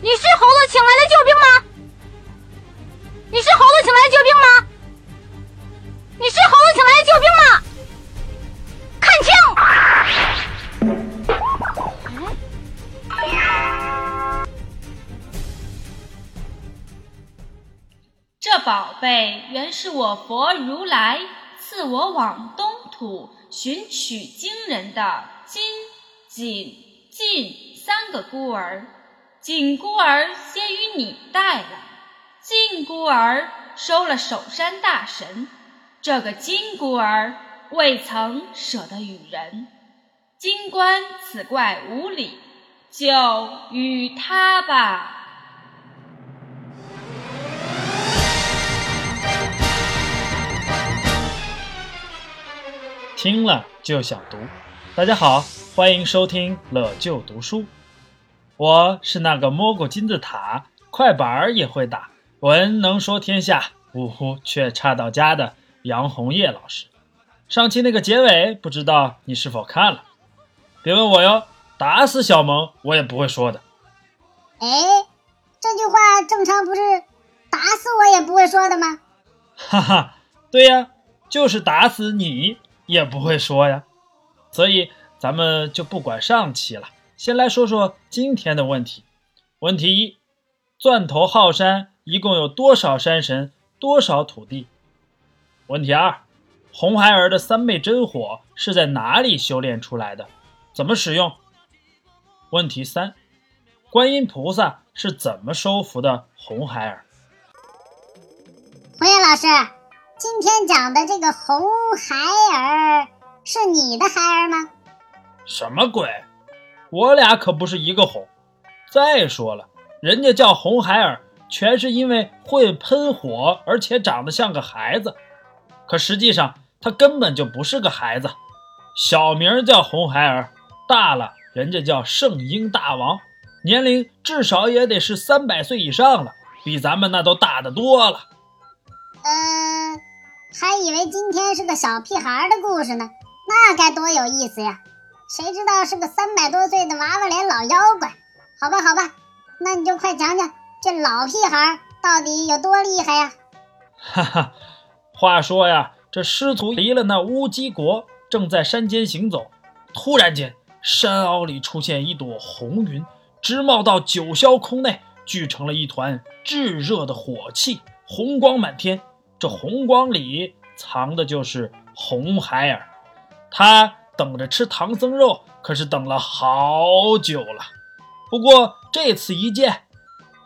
你是猴子请来的救兵吗？你是猴子请来的救兵吗？你是猴子请来的救兵吗？看清！这宝贝原是我佛如来赐我往东土寻取经人的金、锦、进三个孤儿。锦孤儿先与你带了，进孤儿收了守山大神，这个金孤儿未曾舍得与人。金官此怪无礼，就与他吧。听了就想读。大家好，欢迎收听乐就读书。我是那个摸过金字塔、快板儿也会打、文能说天下、呜呼却差到家的杨红叶老师。上期那个结尾，不知道你是否看了？别问我哟，打死小萌我也不会说的。哎，这句话正常不是打死我也不会说的吗？哈哈，对呀，就是打死你也不会说呀。所以咱们就不管上期了。先来说说今天的问题。问题一：钻头号山一共有多少山神？多少土地？问题二：红孩儿的三昧真火是在哪里修炼出来的？怎么使用？问题三：观音菩萨是怎么收服的红孩儿？红叶老师，今天讲的这个红孩儿是你的孩儿吗？什么鬼？我俩可不是一个红。再说了，人家叫红孩儿，全是因为会喷火，而且长得像个孩子。可实际上，他根本就不是个孩子。小名叫红孩儿，大了人家叫圣婴大王，年龄至少也得是三百岁以上了，比咱们那都大得多了。呃，还以为今天是个小屁孩的故事呢，那该多有意思呀！谁知道是个三百多岁的娃娃脸老妖怪？好吧，好吧，那你就快讲讲这老屁孩到底有多厉害呀？哈哈，话说呀，这师徒离了那乌鸡国，正在山间行走，突然间，山坳里出现一朵红云，直冒到九霄空内，聚成了一团炙热的火气，红光满天。这红光里藏的就是红孩儿，他。等着吃唐僧肉，可是等了好久了。不过这次一见，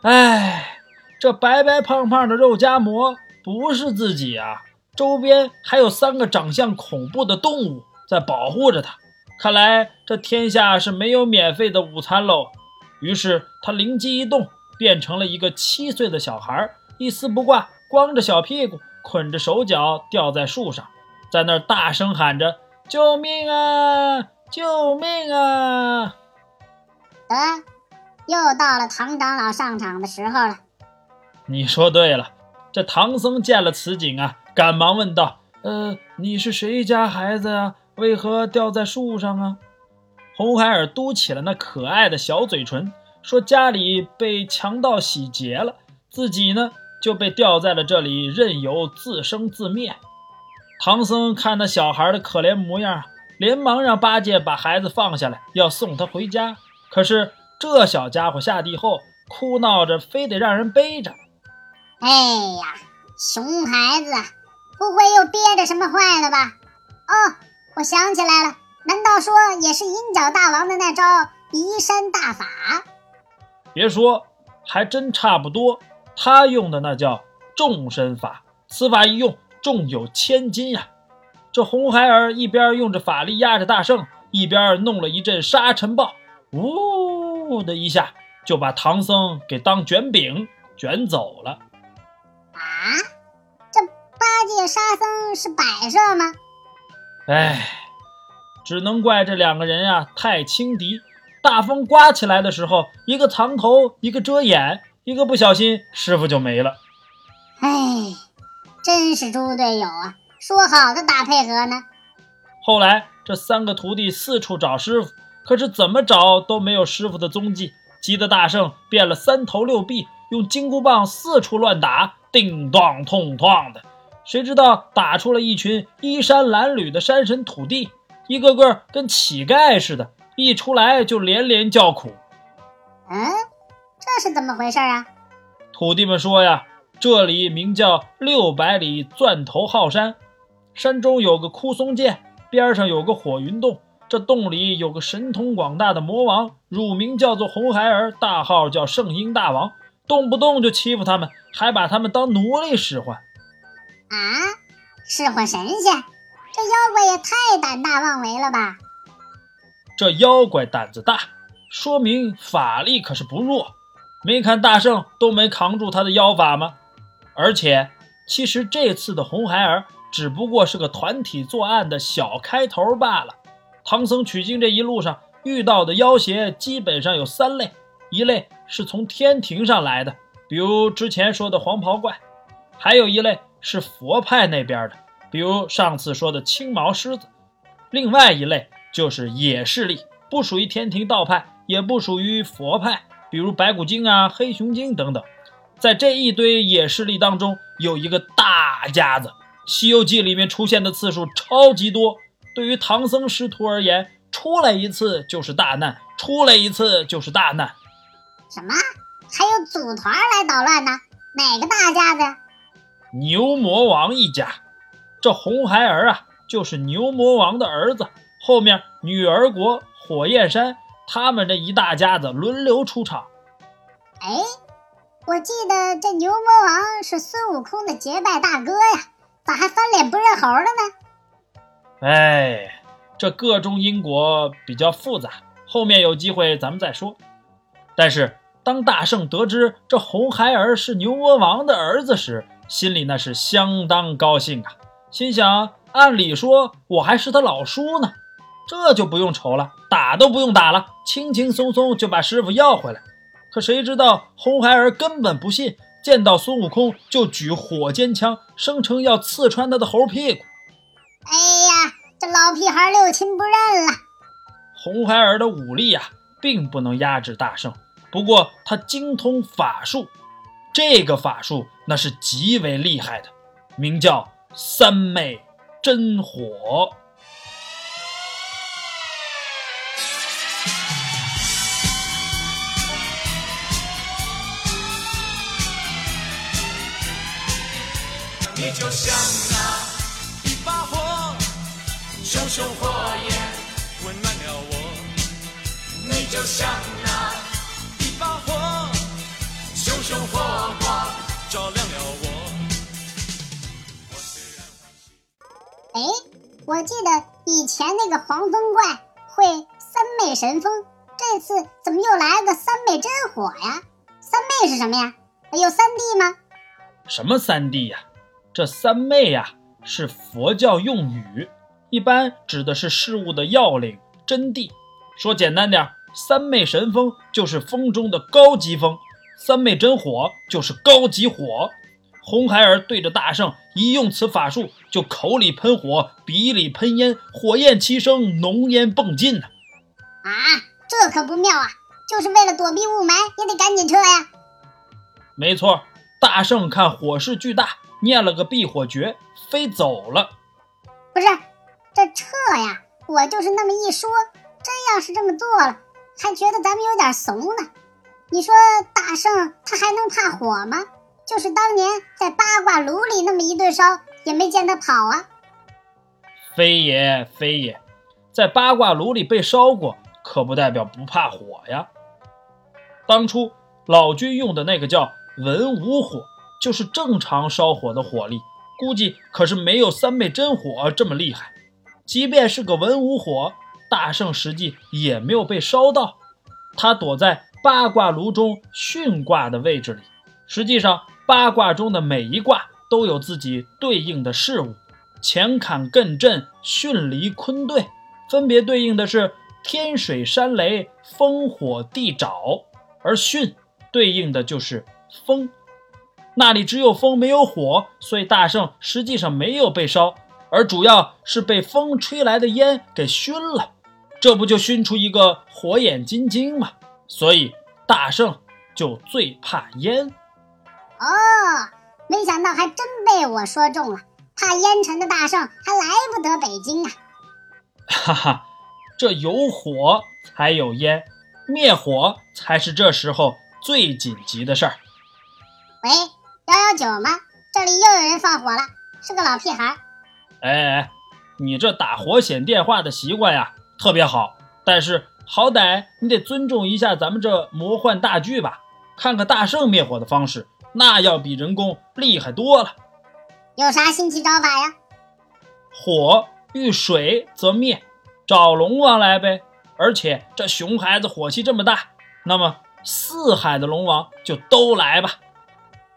哎，这白白胖胖的肉夹馍不是自己啊！周边还有三个长相恐怖的动物在保护着他。看来这天下是没有免费的午餐喽。于是他灵机一动，变成了一个七岁的小孩，一丝不挂，光着小屁股，捆着手脚，吊在树上，在那儿大声喊着。救命啊！救命啊！得，又到了唐长老上场的时候了。你说对了，这唐僧见了此景啊，赶忙问道：“呃，你是谁家孩子啊？为何掉在树上啊？”红孩儿嘟起了那可爱的小嘴唇，说：“家里被强盗洗劫了，自己呢就被吊在了这里，任由自生自灭。”唐僧看那小孩的可怜模样，连忙让八戒把孩子放下来，要送他回家。可是这小家伙下地后，哭闹着，非得让人背着。哎呀，熊孩子，不会又憋着什么坏了吧？哦，我想起来了，难道说也是银角大王的那招移山大法？别说，还真差不多。他用的那叫众身法，此法一用。重有千斤呀！这红孩儿一边用着法力压着大圣，一边弄了一阵沙尘暴，呜的一下就把唐僧给当卷饼卷走了。啊，这八戒沙僧是摆设吗？哎，只能怪这两个人呀太轻敌。大风刮起来的时候，一个藏头，一个遮眼，一个不小心，师傅就没了。哎。真是猪队友啊！说好的打配合呢？后来这三个徒弟四处找师傅，可是怎么找都没有师傅的踪迹。急得大圣变了三头六臂，用金箍棒四处乱打，叮当痛痛的。谁知道打出了一群衣衫褴褛的山神土地，一个个跟乞丐似的，一出来就连连叫苦。嗯，这是怎么回事啊？土地们说呀，这里名叫六百里钻头号山，山中有个枯松涧，边上有个火云洞，这洞里有个神通广大的魔王，乳名叫做红孩儿，大号叫圣婴大王，动不动就欺负他们，还把他们当奴隶使唤。啊，使唤神仙，这妖怪也太胆大妄为了吧！这妖怪胆子大，说明法力可是不弱。没看大圣都没扛住他的妖法吗？而且，其实这次的红孩儿只不过是个团体作案的小开头罢了。唐僧取经这一路上遇到的妖邪基本上有三类：一类是从天庭上来的，比如之前说的黄袍怪；还有一类。是佛派那边的，比如上次说的青毛狮子；另外一类就是野势力，不属于天庭道派，也不属于佛派，比如白骨精啊、黑熊精等等。在这一堆野势力当中，有一个大家子，《西游记》里面出现的次数超级多。对于唐僧师徒而言，出来一次就是大难，出来一次就是大难。什么？还有组团来捣乱呢？哪个大家子？牛魔王一家，这红孩儿啊，就是牛魔王的儿子。后面女儿国、火焰山，他们这一大家子轮流出场。哎，我记得这牛魔王是孙悟空的结拜大哥呀，咋还翻脸不认猴了呢？哎，这个中因果比较复杂，后面有机会咱们再说。但是当大圣得知这红孩儿是牛魔王的儿子时，心里那是相当高兴啊，心想：按理说我还是他老叔呢，这就不用愁了，打都不用打了，轻轻松松就把师傅要回来。可谁知道红孩儿根本不信，见到孙悟空就举火尖枪，声称要刺穿他的猴屁股。哎呀，这老屁孩六亲不认了。红孩儿的武力呀，并不能压制大圣，不过他精通法术。这个法术那是极为厉害的，名叫三昧真火。你就像那一把火，熊熊火焰温暖了我。你就像那一把火，熊熊火。哎，我记得以前那个黄风怪会三昧神风，这次怎么又来个三昧真火呀？三昧是什么呀？有三谛吗？什么三谛呀？这三昧呀是佛教用语，一般指的是事物的要领、真谛。说简单点，三昧神风就是风中的高级风，三昧真火就是高级火。红孩儿对着大圣一用此法术，就口里喷火，鼻里喷烟，火焰齐升，浓烟迸尽呢。啊，这可不妙啊！就是为了躲避雾霾，也得赶紧撤呀。没错，大圣看火势巨大，念了个避火诀，飞走了。不是，这撤呀！我就是那么一说，真要是这么做了，还觉得咱们有点怂呢。你说大圣他还能怕火吗？就是当年在八卦炉里那么一顿烧，也没见他跑啊。非也非也，在八卦炉里被烧过，可不代表不怕火呀。当初老君用的那个叫文武火，就是正常烧火的火力，估计可是没有三昧真火这么厉害。即便是个文武火，大圣实际也没有被烧到，他躲在八卦炉中巽卦的位置里，实际上。八卦中的每一卦都有自己对应的事物，乾坎艮震巽离坤兑，分别对应的是天水山雷风火地沼，而巽对应的就是风。那里只有风没有火，所以大圣实际上没有被烧，而主要是被风吹来的烟给熏了，这不就熏出一个火眼金睛吗？所以大圣就最怕烟。哦，没想到还真被我说中了。怕烟尘的大圣还来不得北京啊！哈哈，这有火才有烟，灭火才是这时候最紧急的事儿。喂，幺幺九吗？这里又有人放火了，是个老屁孩。哎哎，你这打火险电话的习惯呀，特别好。但是好歹你得尊重一下咱们这魔幻大剧吧？看看大圣灭火的方式，那要比人工厉害多了。有啥新奇招法呀？火遇水则灭，找龙王来呗。而且这熊孩子火气这么大，那么四海的龙王就都来吧。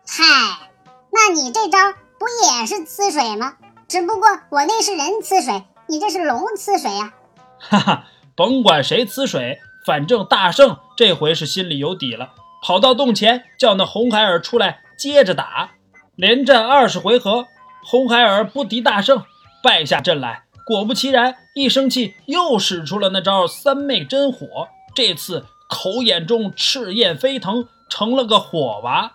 嗨，那你这招不也是呲水吗？只不过我那是人呲水，你这是龙呲水呀。哈哈，甭管谁呲水，反正大圣这回是心里有底了，跑到洞前叫那红孩儿出来接着打。连战二十回合，红孩儿不敌大圣，败下阵来。果不其然，一生气又使出了那招三昧真火。这次口眼中赤焰飞腾，成了个火娃。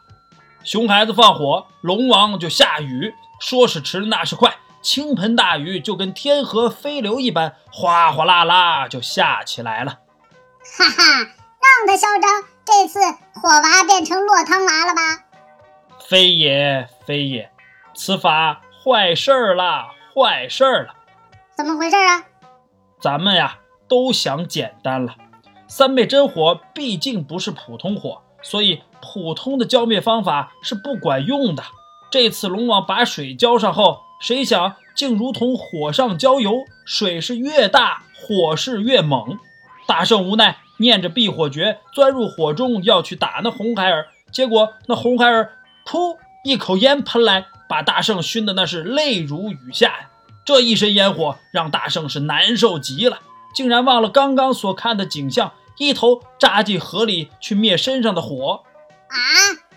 熊孩子放火，龙王就下雨。说时迟，那时快，倾盆大雨就跟天河飞流一般，哗哗啦啦就下起来了。哈哈，让他嚣张，这次火娃变成落汤娃了吧？非也，非也，此法坏事儿了，坏事儿了！怎么回事啊？咱们呀都想简单了。三昧真火毕竟不是普通火，所以普通的浇灭方法是不管用的。这次龙王把水浇上后，谁想竟如同火上浇油，水是越大，火势越猛。大圣无奈，念着避火诀，钻入火中要去打那红孩儿，结果那红孩儿。噗！一口烟喷来，把大圣熏得那是泪如雨下呀！这一身烟火让大圣是难受极了，竟然忘了刚刚所看的景象，一头扎进河里去灭身上的火。啊！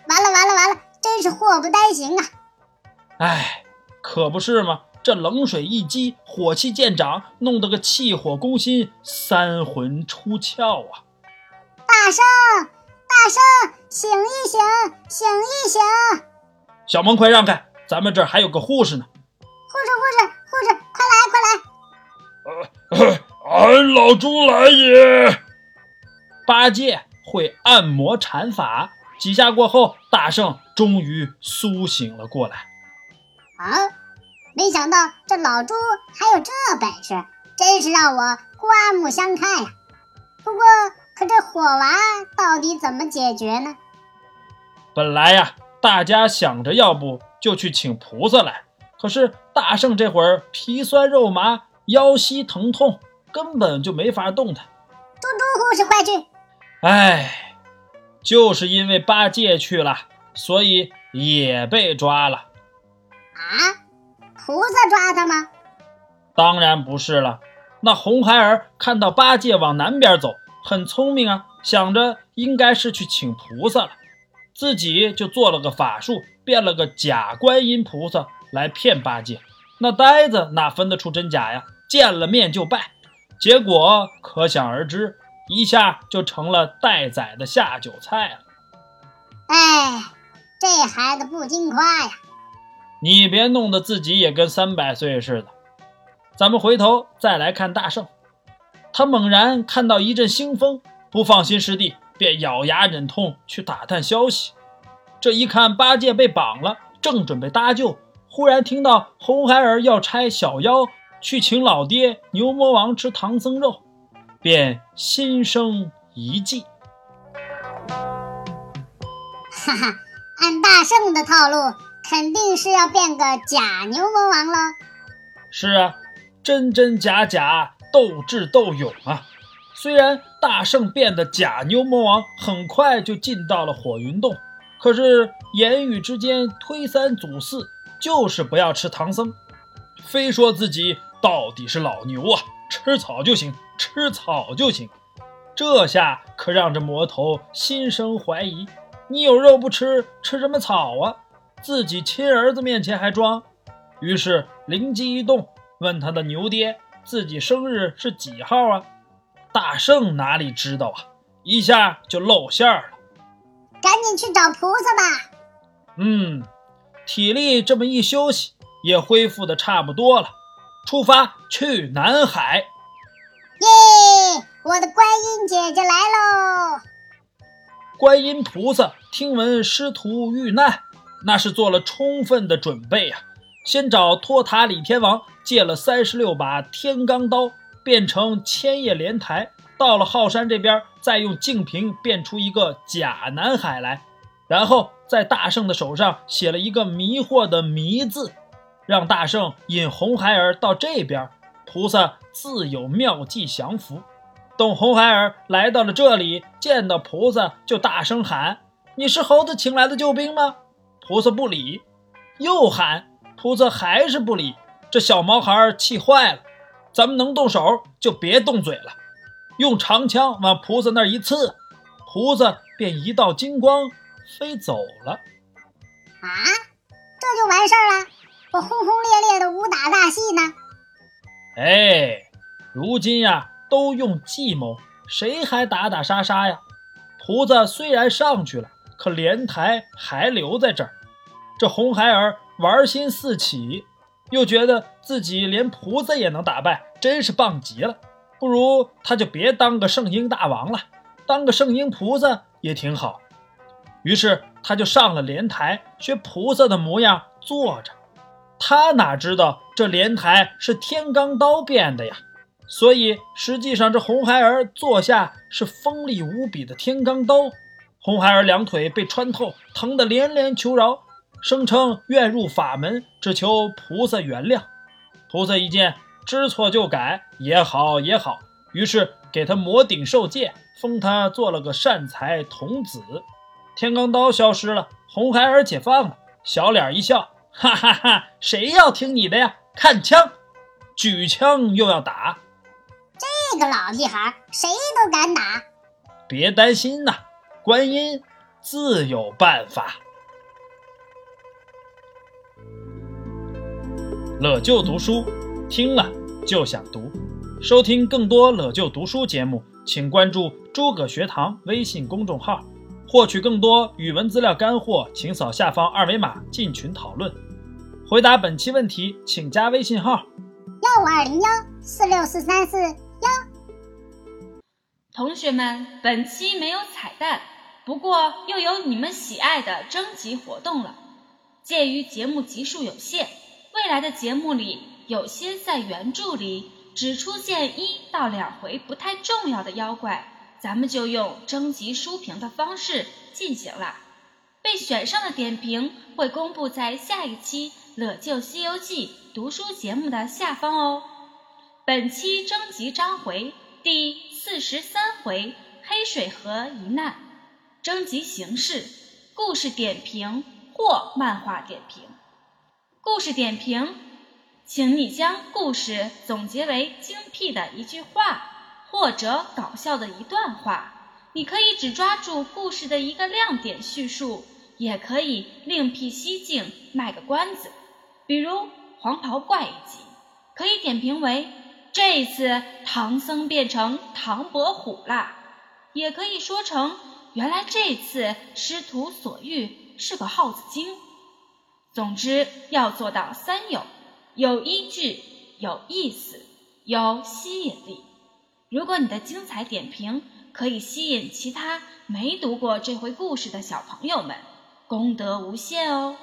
完了完了完了！真是祸不单行啊！哎，可不是吗？这冷水一激，火气渐长，弄得个气火攻心，三魂出窍啊！大圣！大圣，醒一醒，醒一醒！小萌，快让开，咱们这儿还有个护士呢。护士，护士，护士，快来，快来！呃 俺老猪来也。八戒会按摩禅法，几下过后，大圣终于苏醒了过来。啊！没想到这老猪还有这本事，真是让我刮目相看呀。不过。可这火娃到底怎么解决呢？本来呀，大家想着要不就去请菩萨来，可是大圣这会儿皮酸肉麻，腰膝疼痛，根本就没法动弹。猪猪护士，快去！哎，就是因为八戒去了，所以也被抓了。啊？菩萨抓他吗？当然不是了。那红孩儿看到八戒往南边走。很聪明啊，想着应该是去请菩萨了，自己就做了个法术，变了个假观音菩萨来骗八戒。那呆子哪分得出真假呀？见了面就拜，结果可想而知，一下就成了待宰的下酒菜了。哎，这孩子不经夸呀！你别弄得自己也跟三百岁似的。咱们回头再来看大圣。他猛然看到一阵腥风，不放心师弟，便咬牙忍痛去打探消息。这一看，八戒被绑了，正准备搭救，忽然听到红孩儿要差小妖去请老爹牛魔王吃唐僧肉，便心生一计。哈 哈，按大圣的套路，肯定是要变个假牛魔王了。是啊，真真假假。斗智斗勇啊！虽然大圣变的假牛魔王很快就进到了火云洞，可是言语之间推三阻四，就是不要吃唐僧，非说自己到底是老牛啊，吃草就行，吃草就行。这下可让这魔头心生怀疑：你有肉不吃，吃什么草啊？自己亲儿子面前还装。于是灵机一动，问他的牛爹。自己生日是几号啊？大圣哪里知道啊！一下就露馅了。赶紧去找菩萨吧。嗯，体力这么一休息，也恢复的差不多了。出发去南海。耶！我的观音姐姐来喽！观音菩萨听闻师徒遇难，那是做了充分的准备呀、先找托塔李天王借了三十六把天罡刀，变成千叶莲台。到了浩山这边，再用净瓶变出一个假南海来，然后在大圣的手上写了一个迷惑的“迷”字，让大圣引红孩儿到这边，菩萨自有妙计降服。等红孩儿来到了这里，见到菩萨就大声喊：“你是猴子请来的救兵吗？”菩萨不理，又喊，菩萨还是不理。这小毛孩儿气坏了，咱们能动手就别动嘴了，用长枪往菩萨那儿一刺，菩萨便一道金光飞走了。啊，这就完事儿了？我轰轰烈烈的武打大戏呢？哎，如今呀，都用计谋，谁还打打杀杀呀？菩萨虽然上去了，可莲台还留在这儿。这红孩儿玩心四起，又觉得自己连菩萨也能打败，真是棒极了。不如他就别当个圣婴大王了，当个圣婴菩萨也挺好。于是他就上了莲台，学菩萨的模样坐着。他哪知道这莲台是天罡刀变的呀？所以实际上这红孩儿坐下是锋利无比的天罡刀。红孩儿两腿被穿透，疼得连连求饶，声称愿入法门，只求菩萨原谅。菩萨一见知错就改，也好也好，于是给他摩顶受戒，封他做了个善财童子。天罡刀消失了，红孩儿解放了，小脸一笑。哈哈哈！谁要听你的呀？看枪，举枪又要打，这个老屁孩儿谁都敢打。别担心呐，观音自有办法。乐就读书，听了就想读。收听更多乐就读书节目，请关注诸葛学堂微信公众号。获取更多语文资料干货，请扫下方二维码进群讨论。回答本期问题，请加微信号幺五二零幺四六四三四幺。同学们，本期没有彩蛋，不过又有你们喜爱的征集活动了。鉴于节目集数有限，未来的节目里有些在原著里只出现一到两回不太重要的妖怪，咱们就用征集书评的方式进行了。被选上的点评会公布在下一期《乐就西游记》读书节目的下方哦。本期征集章回第四十三回黑水河一难，征集形式：故事点评或漫画点评。故事点评，请你将故事总结为精辟的一句话，或者搞笑的一段话。你可以只抓住故事的一个亮点叙述，也可以另辟蹊径卖个关子。比如黄袍怪一集，可以点评为这一次唐僧变成唐伯虎啦，也可以说成原来这次师徒所遇是个耗子精。总之要做到三有：有依据、有意思、有吸引力。如果你的精彩点评可以吸引其他没读过这回故事的小朋友们，功德无限哦。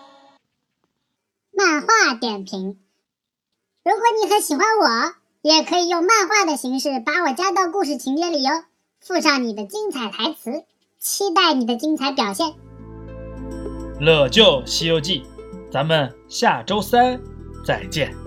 漫画点评。如果你很喜欢我，也可以用漫画的形式把我加到故事情节里哟，附上你的精彩台词，期待你的精彩表现。乐就西游记，咱们下周三再见。